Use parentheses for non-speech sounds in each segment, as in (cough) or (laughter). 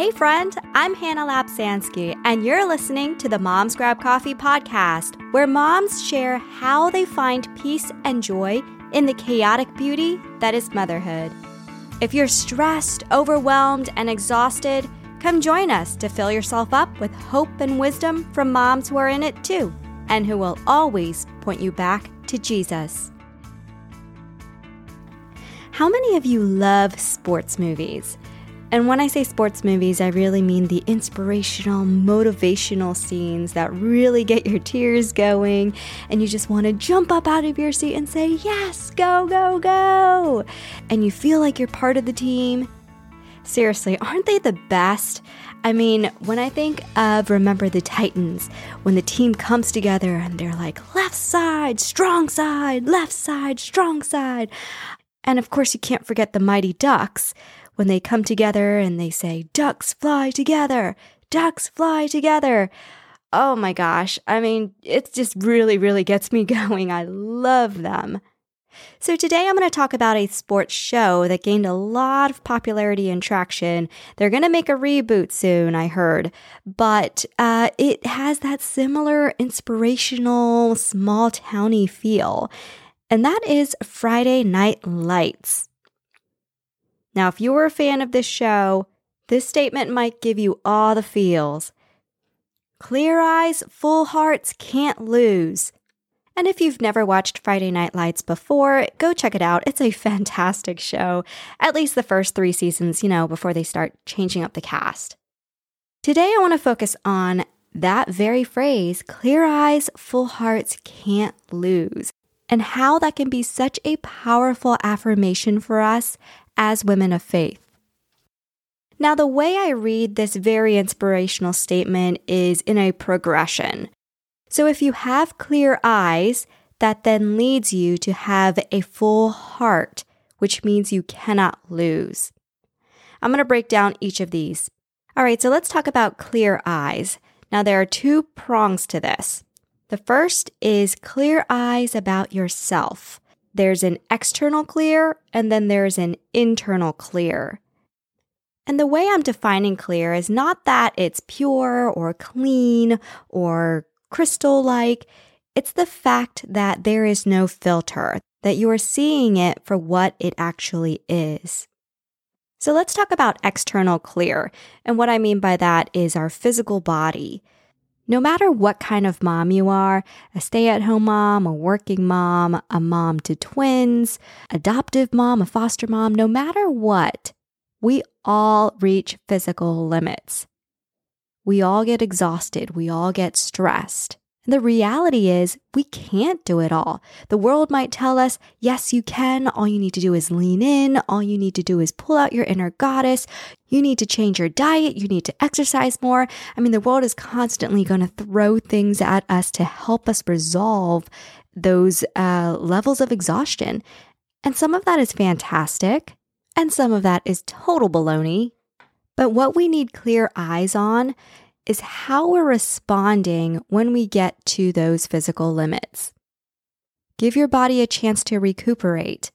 Hey, friend, I'm Hannah Lapsansky, and you're listening to the Moms Grab Coffee podcast, where moms share how they find peace and joy in the chaotic beauty that is motherhood. If you're stressed, overwhelmed, and exhausted, come join us to fill yourself up with hope and wisdom from moms who are in it too, and who will always point you back to Jesus. How many of you love sports movies? And when I say sports movies, I really mean the inspirational, motivational scenes that really get your tears going and you just want to jump up out of your seat and say, Yes, go, go, go. And you feel like you're part of the team. Seriously, aren't they the best? I mean, when I think of Remember the Titans, when the team comes together and they're like, left side, strong side, left side, strong side. And of course, you can't forget the Mighty Ducks when they come together and they say, ducks fly together, ducks fly together. Oh my gosh. I mean, it just really, really gets me (laughs) going. I love them. So, today I'm going to talk about a sports show that gained a lot of popularity and traction. They're going to make a reboot soon, I heard, but uh, it has that similar inspirational, small towny feel, and that is Friday Night Lights. Now, if you were a fan of this show, this statement might give you all the feels. Clear eyes, full hearts can't lose. And if you've never watched Friday Night Lights before, go check it out. It's a (laughs) fantastic show. At least the first three seasons, you know, before they start changing up the cast. Today, I want to focus on that very phrase clear eyes, full hearts can't lose, and how that can be such a powerful affirmation for us as women of faith. Now, the way I read this very inspirational statement is in a progression. So, if you have clear eyes, that then leads you to have a full heart, which means you cannot lose. I'm going to break down each of these. All right, so let's talk about clear eyes. Now, there are two prongs to this. The first is clear eyes about yourself there's an external clear and then there's an internal clear. And the way I'm defining clear is not that it's pure or clean or crystal like. It's the fact that there is no filter, that you are seeing it for what it actually is. So let's talk about external clear. And what I mean by that is our physical body. No matter what kind of mom you are a stay at home mom, a working mom, a mom to twins, adoptive mom, a foster mom no matter what, we all reach physical limits. We all get exhausted, we all get stressed. And the reality is, we can't do it all. The world might tell us, yes, you can. All you need to do is lean in. All you need to do is pull out your inner goddess. You need to change your diet. You need to exercise more. I mean, the world is constantly going to throw things at us to help us resolve those uh, levels of exhaustion. And some of that is fantastic, and some of that is total baloney. But what we need clear eyes on is how we're responding when we get to those physical limits. Give your body a chance to recuperate.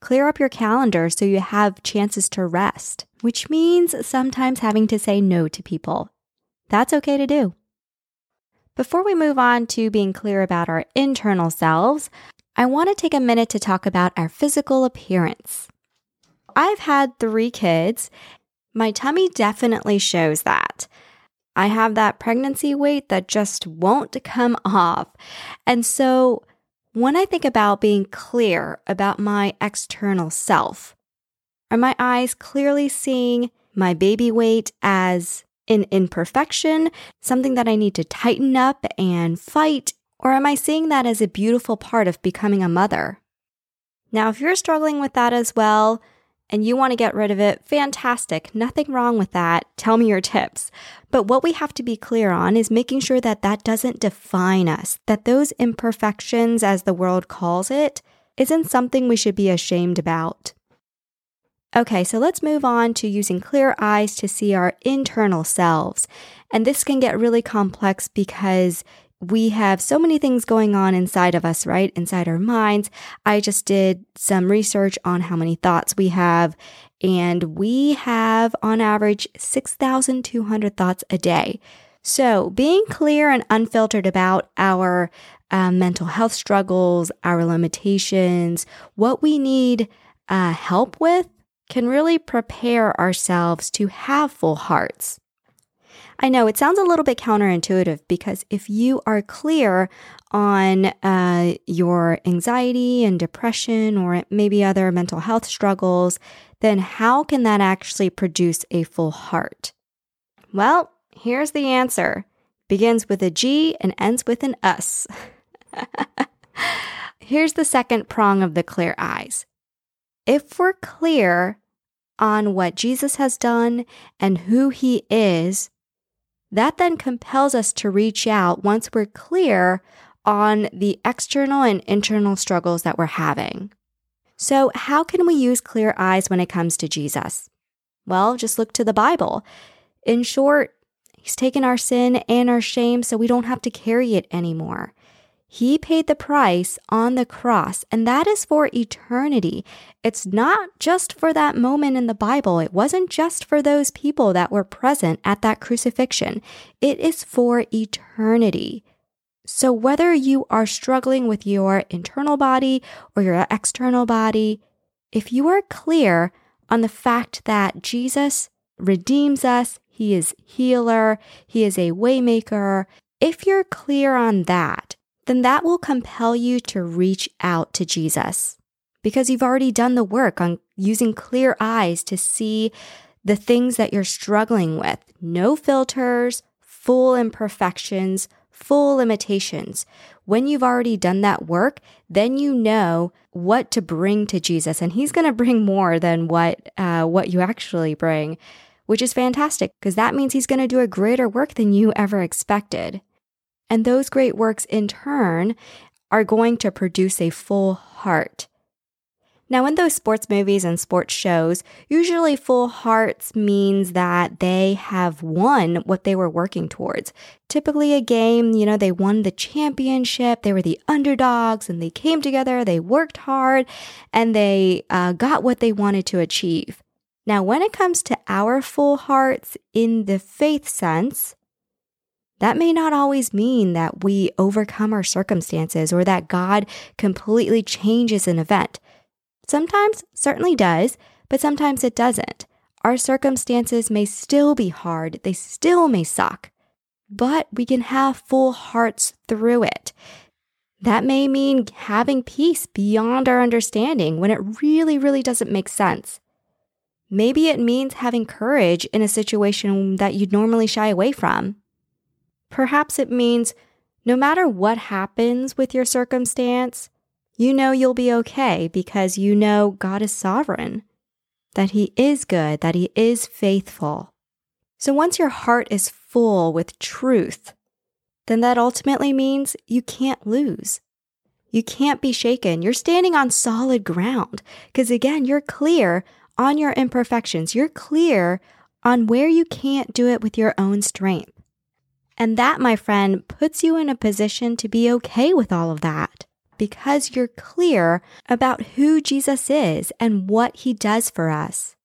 Clear up your calendar so you have chances to rest, which means sometimes having to say no to people. That's okay to do. Before we move on to being clear about our internal selves, I want to take a minute to talk about our physical appearance. I've had three kids. My tummy definitely shows that. I have that pregnancy weight that just won't come off. And so when I think about being clear about my external self, are my eyes clearly seeing my baby weight as an imperfection, something that I need to tighten up and fight? Or am I seeing that as a beautiful part of becoming a mother? Now, if you're struggling with that as well, and you want to get rid of it, fantastic. Nothing wrong with that. Tell me your tips. But what we have to be clear on is making sure that that doesn't define us, that those imperfections, as the world calls it, isn't something we should be ashamed about. Okay, so let's move on to using clear eyes to see our internal selves. And this can get really complex because we have so many things going on inside of us, right? Inside our minds. I just did some research on how many thoughts we have, and we have on average 6,200 thoughts a day. So, being clear and unfiltered about our uh, mental health struggles, our limitations, what we need uh, help with, can really prepare ourselves to have full hearts. I know it sounds a little bit counterintuitive because if you are clear on uh, your anxiety and depression or maybe other mental health struggles, then how can that actually produce a full heart? Well, here's the answer begins with a G and ends with an us. (laughs) here's the second prong of the clear eyes. If we're clear on what Jesus has done and who he is, that then compels us to reach out once we're clear on the external and internal struggles that we're having. So, how can we use clear eyes when it comes to Jesus? Well, just look to the Bible. In short, He's taken our sin and our shame so we don't have to carry it anymore. He paid the price on the cross, and that is for eternity. It's not just for that moment in the Bible. It wasn't just for those people that were present at that crucifixion. It is for eternity. So, whether you are struggling with your internal body or your external body, if you are clear on the fact that Jesus redeems us, He is healer, He is a waymaker, if you're clear on that, then that will compel you to reach out to Jesus because you've already done the work on using clear eyes to see the things that you're struggling with. No filters, full imperfections, full limitations. When you've already done that work, then you know what to bring to Jesus, and He's going to bring more than what uh, what you actually bring, which is fantastic because that means He's going to do a greater work than you ever expected. And those great works in turn are going to produce a full heart. Now, in those sports movies and sports shows, usually full hearts means that they have won what they were working towards. Typically, a game, you know, they won the championship, they were the underdogs, and they came together, they worked hard, and they uh, got what they wanted to achieve. Now, when it comes to our full hearts in the faith sense, that may not always mean that we overcome our circumstances or that God completely changes an event. Sometimes certainly does, but sometimes it doesn't. Our circumstances may still be hard, they still may suck, but we can have full hearts through it. That may mean having peace beyond our understanding when it really, really doesn't make sense. Maybe it means having courage in a situation that you'd normally shy away from. Perhaps it means no matter what happens with your circumstance, you know you'll be okay because you know God is sovereign, that He is good, that He is faithful. So once your heart is full with truth, then that ultimately means you can't lose. You can't be shaken. You're standing on solid ground because, again, you're clear on your imperfections. You're clear on where you can't do it with your own strength. And that, my friend, puts you in a position to be okay with all of that because you're clear about who Jesus is and what he does for us.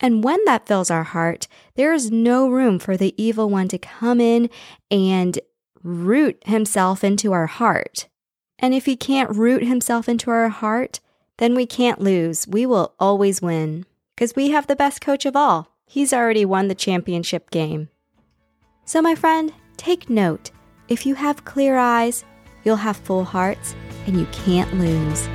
And when that fills our heart, there is no room for the evil one to come in and root himself into our heart. And if he can't root himself into our heart, then we can't lose. We will always win because we have the best coach of all. He's already won the championship game. So, my friend, take note. If you have clear eyes, you'll have full hearts, and you can't lose.